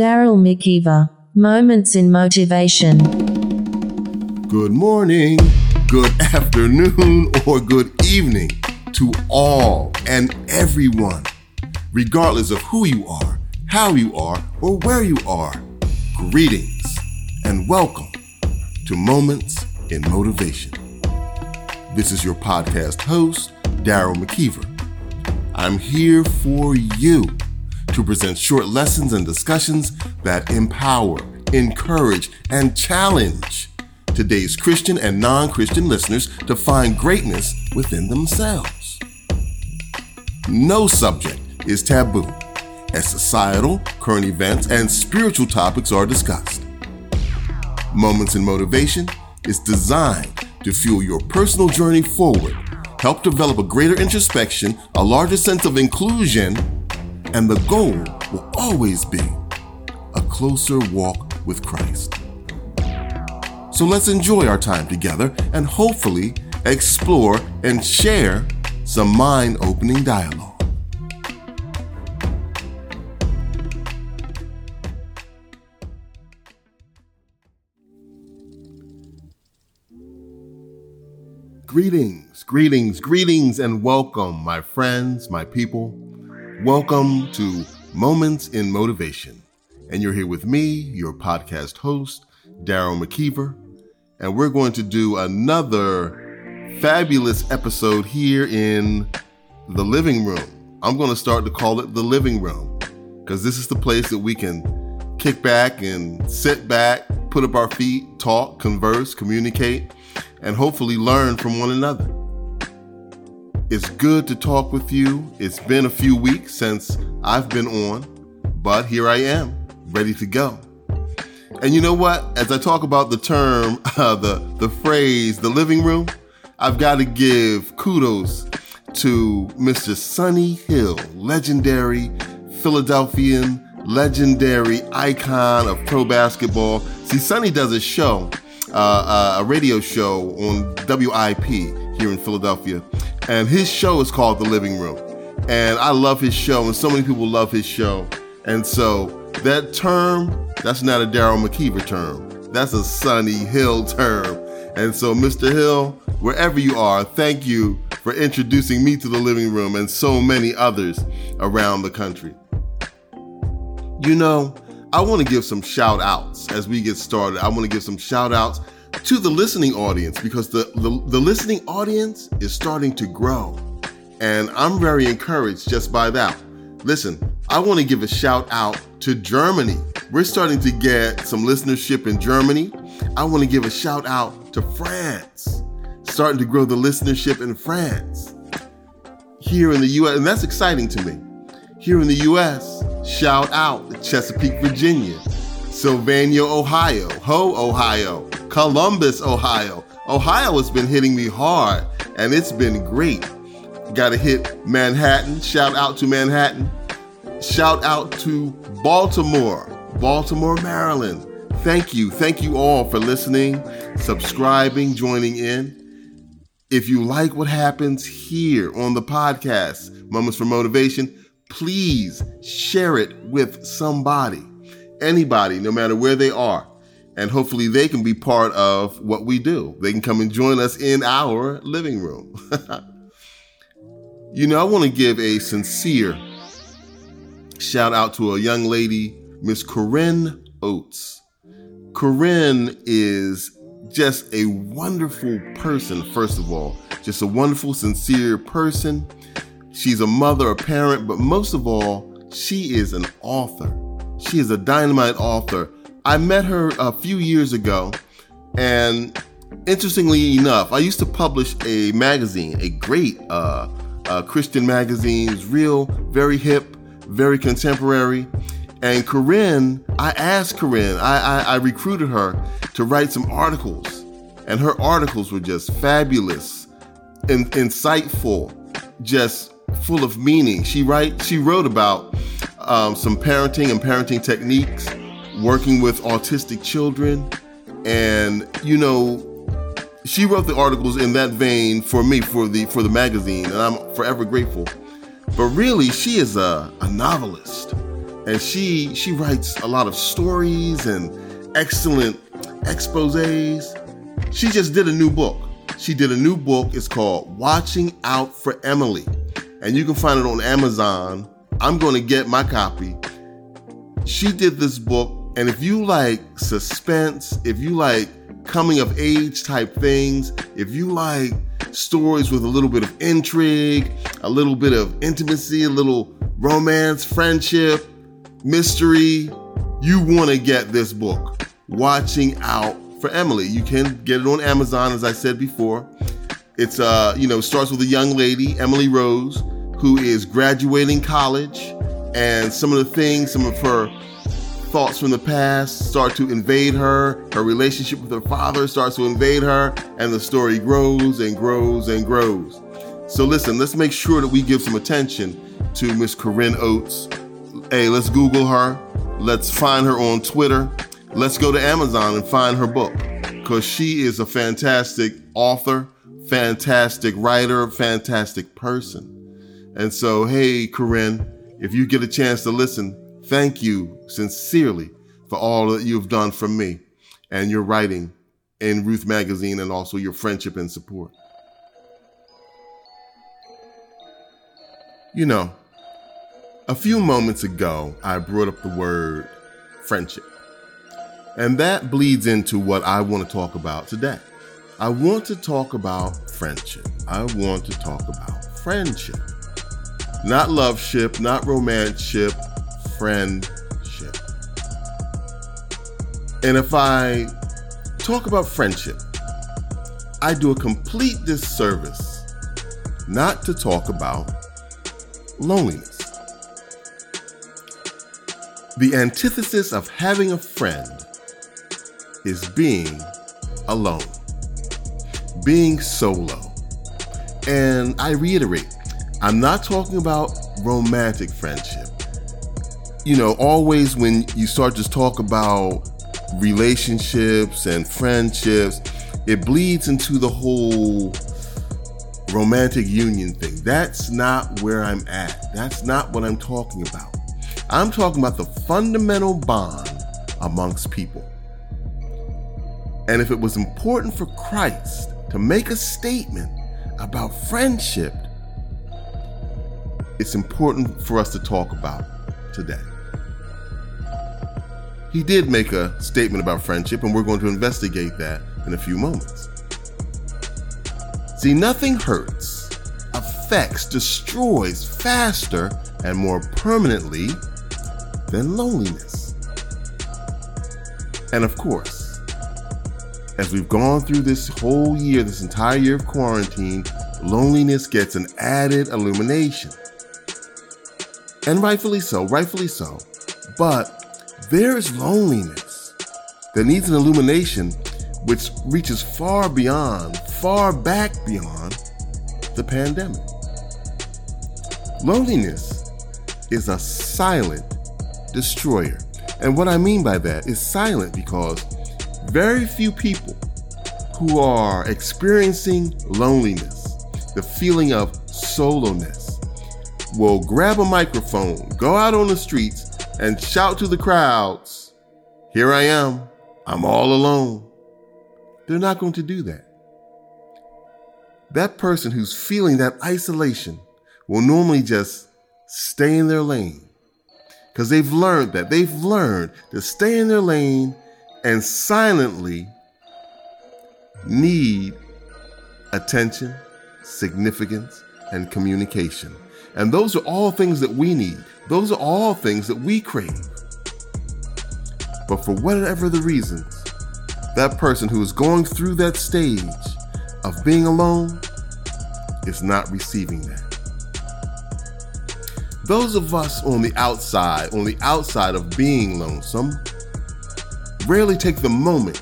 Daryl McKeever, Moments in Motivation. Good morning, good afternoon, or good evening to all and everyone, regardless of who you are, how you are, or where you are. Greetings and welcome to Moments in Motivation. This is your podcast host, Daryl McKeever. I'm here for you to present short lessons and discussions that empower, encourage, and challenge today's Christian and non Christian listeners to find greatness within themselves. No subject is taboo as societal, current events, and spiritual topics are discussed. Moments in Motivation is designed to fuel your personal journey forward, help develop a greater introspection, a larger sense of inclusion, and the goal will always be a closer walk with Christ. So let's enjoy our time together and hopefully explore and share some mind opening dialogue. Greetings, greetings, greetings, and welcome, my friends, my people. Welcome to Moments in Motivation. And you're here with me, your podcast host, Daryl McKeever. And we're going to do another fabulous episode here in the living room. I'm going to start to call it the living room because this is the place that we can kick back and sit back, put up our feet, talk, converse, communicate and hopefully learn from one another. It's good to talk with you. It's been a few weeks since I've been on, but here I am, ready to go. And you know what? As I talk about the term, uh, the the phrase, the living room, I've got to give kudos to Mr. Sonny Hill, legendary Philadelphian, legendary icon of pro basketball. See, Sonny does a show uh, uh, a radio show on WIP here in Philadelphia, and his show is called The Living Room. And I love his show, and so many people love his show. And so that term, that's not a Daryl McKeever term. That's a Sonny Hill term. And so, Mr. Hill, wherever you are, thank you for introducing me to the living room and so many others around the country. You know, I want to give some shout outs as we get started. I want to give some shout outs to the listening audience because the, the, the, listening audience is starting to grow. And I'm very encouraged just by that. Listen, I want to give a shout out to Germany. We're starting to get some listenership in Germany. I want to give a shout out to France, starting to grow the listenership in France. Here in the US, and that's exciting to me. Here in the US, Shout out to Chesapeake, Virginia, Sylvania, Ohio, Ho, Ohio, Columbus, Ohio. Ohio has been hitting me hard and it's been great. Got to hit Manhattan. Shout out to Manhattan. Shout out to Baltimore, Baltimore, Maryland. Thank you. Thank you all for listening, subscribing, joining in. If you like what happens here on the podcast, Moments for Motivation, please share it with somebody, anybody, no matter where they are. And hopefully they can be part of what we do. They can come and join us in our living room. you know, I want to give a sincere shout out to a young lady, Miss Corinne Oates. Corinne is just a wonderful person, first of all, just a wonderful, sincere person. She's a mother, a parent, but most of all, she is an author. She is a dynamite author. I met her a few years ago, and interestingly enough, I used to publish a magazine, a great uh, uh, Christian magazine, real, very hip, very contemporary. And Corinne, I asked Corinne, I, I, I recruited her to write some articles, and her articles were just fabulous, and insightful, just full of meaning. She write she wrote about um, some parenting and parenting techniques, working with autistic children, and you know, she wrote the articles in that vein for me for the for the magazine, and I'm forever grateful. But really, she is a, a novelist. and she she writes a lot of stories and excellent exposés. She just did a new book. She did a new book. It's called Watching Out for Emily. And you can find it on Amazon. I'm going to get my copy. She did this book. And if you like suspense, if you like coming of age type things, if you like stories with a little bit of intrigue, a little bit of intimacy, a little romance, friendship, mystery, you want to get this book, Watching Out for Emily. You can get it on Amazon, as I said before. It's uh, you know, starts with a young lady, Emily Rose, who is graduating college, and some of the things, some of her thoughts from the past start to invade her. Her relationship with her father starts to invade her, and the story grows and grows and grows. So listen, let's make sure that we give some attention to Miss Corinne Oates. Hey, let's Google her. Let's find her on Twitter. Let's go to Amazon and find her book because she is a fantastic author, fantastic writer, fantastic person. And so, hey, Corinne, if you get a chance to listen, thank you sincerely for all that you've done for me and your writing in Ruth Magazine and also your friendship and support. You know, a few moments ago, I brought up the word friendship. And that bleeds into what I want to talk about today. I want to talk about friendship. I want to talk about friendship. Not love ship, not romance ship, friendship. And if I talk about friendship, I do a complete disservice not to talk about loneliness. The antithesis of having a friend is being alone, being solo. And I reiterate, I'm not talking about romantic friendship. You know, always when you start to talk about relationships and friendships, it bleeds into the whole romantic union thing. That's not where I'm at. That's not what I'm talking about. I'm talking about the fundamental bond amongst people. And if it was important for Christ to make a statement about friendship, it's important for us to talk about today. He did make a statement about friendship, and we're going to investigate that in a few moments. See, nothing hurts, affects, destroys faster and more permanently than loneliness. And of course, as we've gone through this whole year, this entire year of quarantine, loneliness gets an added illumination. And rightfully so, rightfully so. But there is loneliness that needs an illumination which reaches far beyond far back beyond the pandemic. Loneliness is a silent destroyer. And what I mean by that is silent because very few people who are experiencing loneliness, the feeling of soloness, will grab a microphone, go out on the streets, and shout to the crowds, Here I am, I'm all alone. They're not going to do that that person who's feeling that isolation will normally just stay in their lane because they've learned that. They've learned to stay in their lane and silently need attention, significance, and communication. And those are all things that we need. Those are all things that we crave. But for whatever the reasons, that person who is going through that stage of being alone is not receiving that. Those of us on the outside, on the outside of being lonesome, rarely take the moment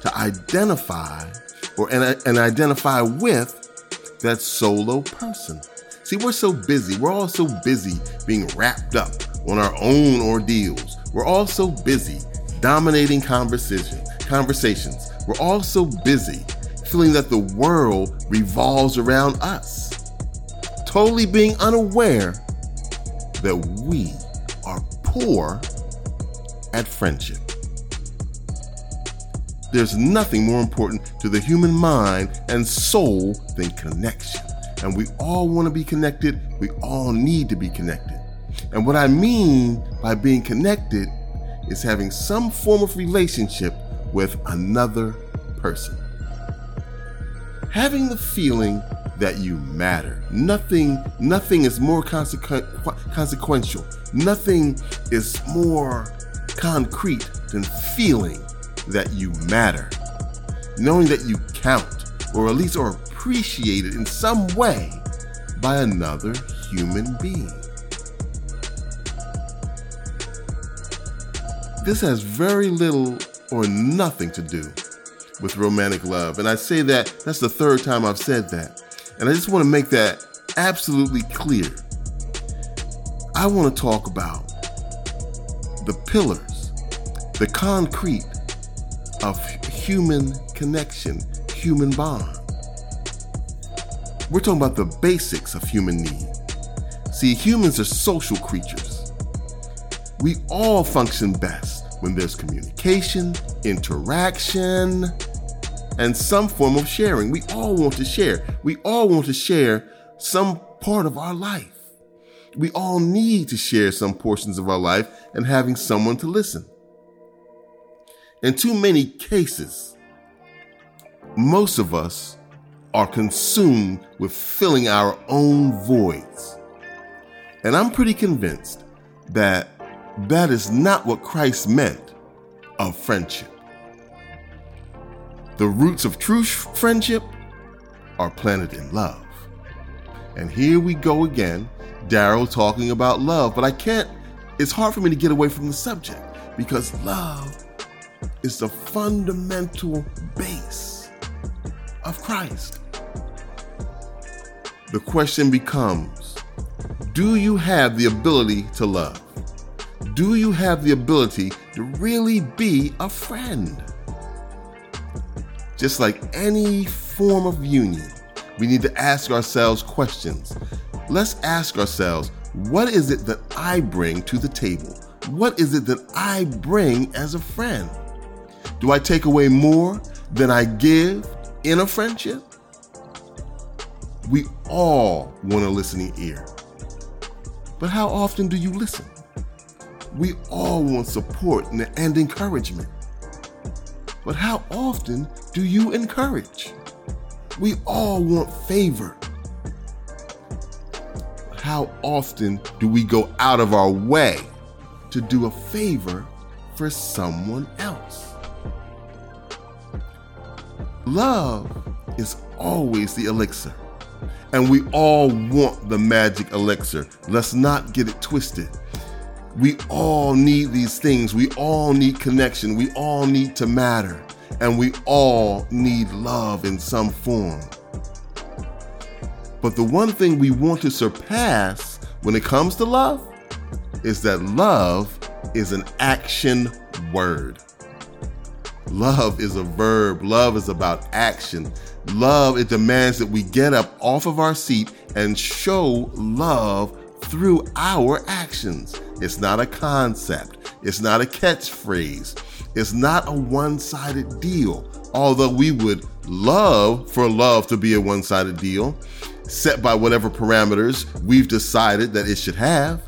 to identify or and, and identify with that solo person. See, we're so busy. We're all so busy being wrapped up on our own ordeals. We're all so busy dominating conversation, conversations. We're all so busy feeling that the world revolves around us, totally being unaware that we are poor at friendship. There's nothing more important to the human mind and soul than connection. And we all want to be connected. We all need to be connected. And what I mean by being connected is having some form of relationship with another person. Having the feeling that you matter. Nothing, nothing is more consequent, consequential. Nothing is more concrete than feeling that you matter. Knowing that you count, or at least are appreciated in some way by another human being. This has very little or nothing to do with romantic love. And I say that, that's the third time I've said that. And I just want to make that absolutely clear. I want to talk about the pillars, the concrete of human connection, human bond. We're talking about the basics of human need. See, humans are social creatures. We all function best when there's communication, interaction, and some form of sharing. We all want to share. We all want to share some part of our life. We all need to share some portions of our life and having someone to listen. In too many cases, most of us are consumed with filling our own voids. And I'm pretty convinced that that is not what Christ meant of friendship. The roots of true friendship are planted in love. And here we go again, Daryl talking about love, but I can't, it's hard for me to get away from the subject because love is the fundamental base of Christ. The question becomes Do you have the ability to love? Do you have the ability to really be a friend? Just like any form of union, we need to ask ourselves questions. Let's ask ourselves what is it that I bring to the table? What is it that I bring as a friend? Do I take away more than I give in a friendship? We all want a listening ear. But how often do you listen? We all want support and encouragement. But how often do you encourage? We all want favor. How often do we go out of our way to do a favor for someone else? Love is always the elixir. And we all want the magic elixir. Let's not get it twisted. We all need these things. We all need connection. We all need to matter. And we all need love in some form. But the one thing we want to surpass when it comes to love is that love is an action word. Love is a verb. Love is about action. Love, it demands that we get up off of our seat and show love through our actions. It's not a concept. It's not a catchphrase. It's not a one sided deal. Although we would love for love to be a one sided deal, set by whatever parameters we've decided that it should have.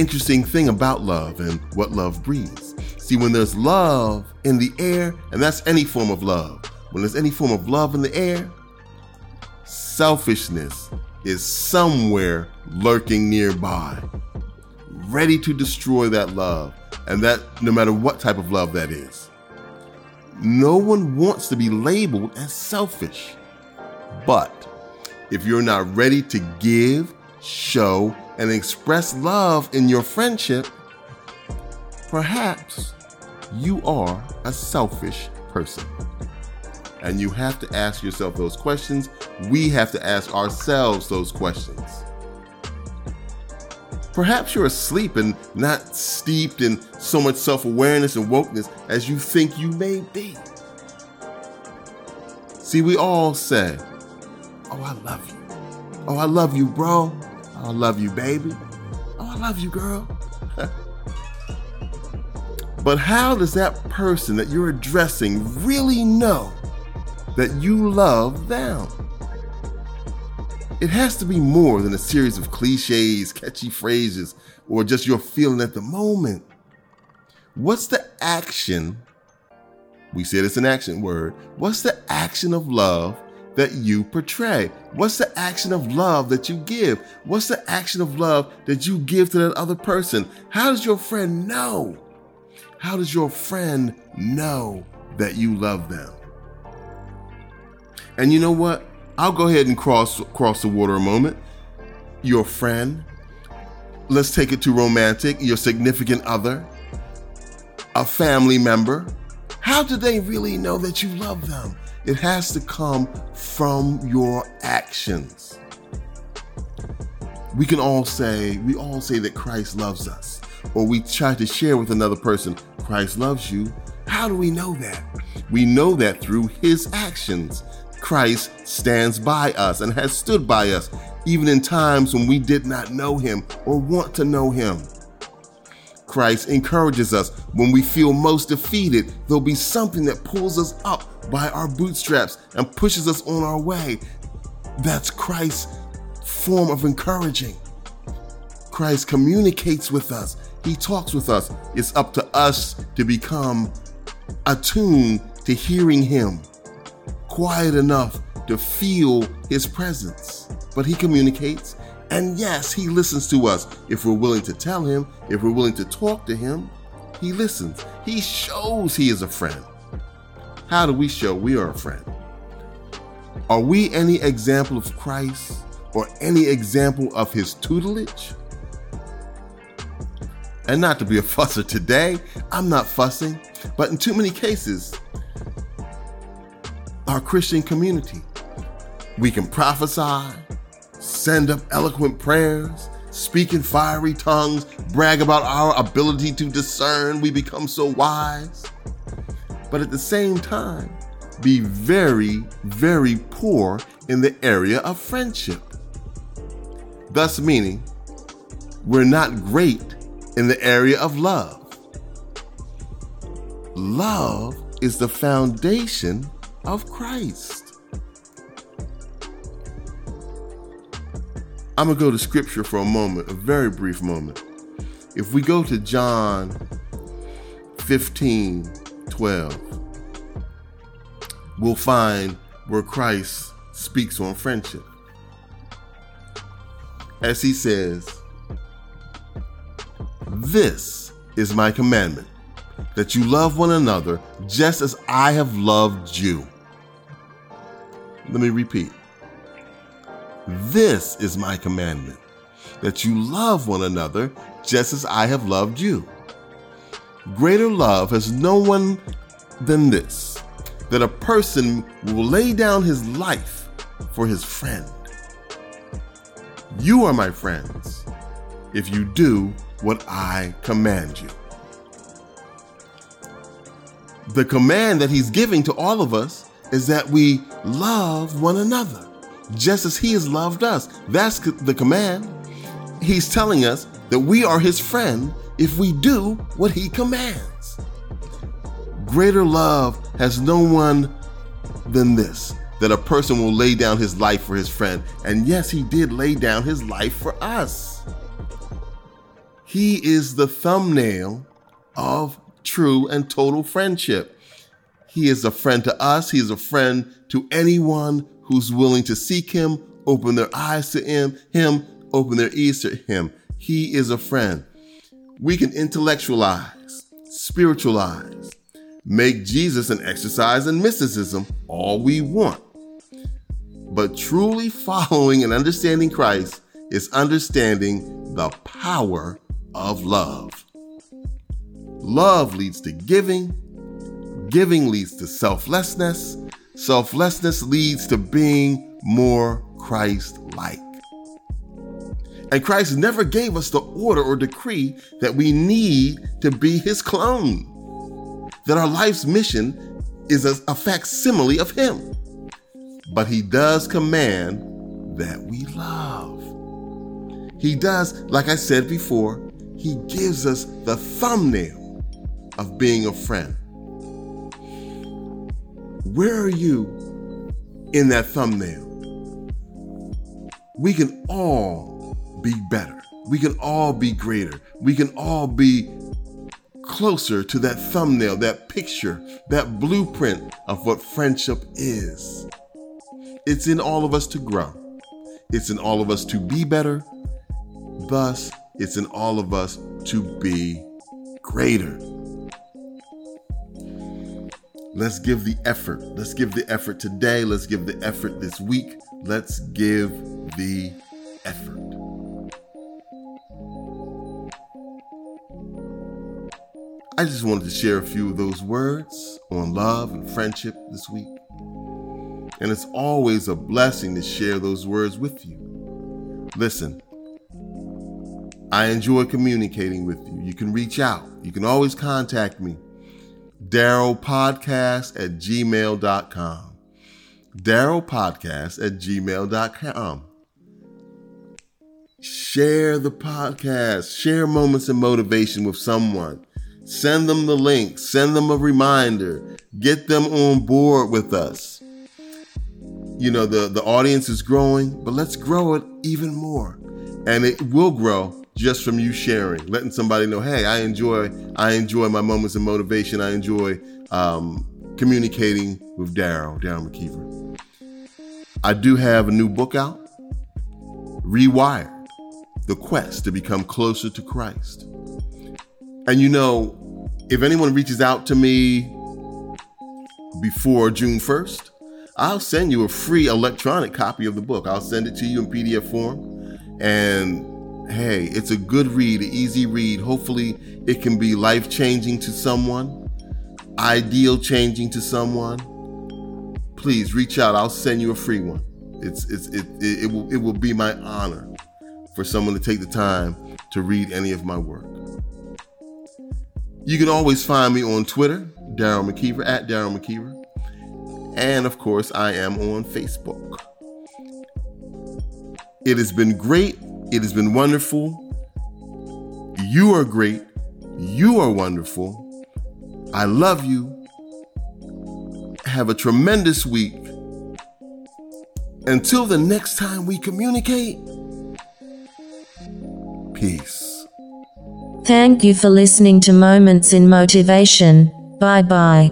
Interesting thing about love and what love breeds. See, when there's love in the air, and that's any form of love, when there's any form of love in the air, selfishness is somewhere lurking nearby, ready to destroy that love, and that no matter what type of love that is. No one wants to be labeled as selfish. But if you're not ready to give, show, and express love in your friendship, perhaps you are a selfish person. And you have to ask yourself those questions. We have to ask ourselves those questions. Perhaps you're asleep and not steeped in so much self awareness and wokeness as you think you may be. See, we all say, Oh, I love you. Oh, I love you, bro. I love you, baby. Oh, I love you, girl. but how does that person that you're addressing really know that you love them? It has to be more than a series of cliches, catchy phrases, or just your feeling at the moment. What's the action? We said it's an action word. What's the action of love that you portray? What's the action of love that you give? What's the action of love that you give to that other person? How does your friend know? How does your friend know that you love them? And you know what? I'll go ahead and cross cross the water a moment. Your friend, let's take it to romantic, your significant other, a family member. How do they really know that you love them? It has to come from your actions. We can all say, we all say that Christ loves us, or we try to share with another person, Christ loves you. How do we know that? We know that through his actions. Christ stands by us and has stood by us, even in times when we did not know him or want to know him. Christ encourages us when we feel most defeated. There'll be something that pulls us up by our bootstraps and pushes us on our way. That's Christ's form of encouraging. Christ communicates with us, He talks with us. It's up to us to become attuned to hearing Him quiet enough to feel his presence. But he communicates, and yes, he listens to us. If we're willing to tell him, if we're willing to talk to him, he listens. He shows he is a friend. How do we show we are a friend? Are we any example of Christ or any example of his tutelage? And not to be a fusser today, I'm not fussing, but in too many cases, our Christian community. We can prophesy, send up eloquent prayers, speak in fiery tongues, brag about our ability to discern. We become so wise. But at the same time, be very, very poor in the area of friendship. Thus, meaning we're not great in the area of love. Love is the foundation of Christ. I'm going to go to scripture for a moment, a very brief moment. If we go to John 15 12, we'll find where Christ speaks on friendship. As he says, This is my commandment that you love one another just as I have loved you. Let me repeat. This is my commandment that you love one another just as I have loved you. Greater love has no one than this that a person will lay down his life for his friend. You are my friends if you do what I command you the command that he's giving to all of us is that we love one another just as he has loved us. That's the command. He's telling us that we are his friend if we do what he commands. Greater love has no one than this that a person will lay down his life for his friend. And yes, he did lay down his life for us. He is the thumbnail of true, and total friendship. He is a friend to us. He is a friend to anyone who's willing to seek him, open their eyes to him, him, open their ears to him. He is a friend. We can intellectualize, spiritualize, make Jesus an exercise in mysticism all we want. But truly following and understanding Christ is understanding the power of love. Love leads to giving. Giving leads to selflessness. Selflessness leads to being more Christ like. And Christ never gave us the order or decree that we need to be his clone, that our life's mission is a, a facsimile of him. But he does command that we love. He does, like I said before, he gives us the thumbnail of being a friend. Where are you in that thumbnail? We can all be better. We can all be greater. We can all be closer to that thumbnail, that picture, that blueprint of what friendship is. It's in all of us to grow. It's in all of us to be better. Thus, it's in all of us to be greater. Let's give the effort. Let's give the effort today. Let's give the effort this week. Let's give the effort. I just wanted to share a few of those words on love and friendship this week. And it's always a blessing to share those words with you. Listen, I enjoy communicating with you. You can reach out, you can always contact me. Daryl Podcast at gmail.com. Daryl Podcast at gmail.com. Share the podcast, share moments of motivation with someone Send them the link, send them a reminder, get them on board with us. You know, the, the audience is growing, but let's grow it even more. And it will grow just from you sharing, letting somebody know, hey, I enjoy, I enjoy my moments of motivation. I enjoy um, communicating with Daryl, Daryl McKeever. I do have a new book out, Rewire, The Quest to Become Closer to Christ. And you know, if anyone reaches out to me before June 1st, I'll send you a free electronic copy of the book. I'll send it to you in PDF form. And hey, it's a good read, an easy read. Hopefully, it can be life changing to someone, ideal changing to someone. Please reach out. I'll send you a free one. It's, it's, it, it, it, will, it will be my honor for someone to take the time to read any of my work. You can always find me on Twitter, Daryl McKeever, at Daryl McKeever. And of course, I am on Facebook. It has been great. It has been wonderful. You are great. You are wonderful. I love you. Have a tremendous week. Until the next time we communicate, peace. Thank you for listening to Moments in Motivation. Bye bye.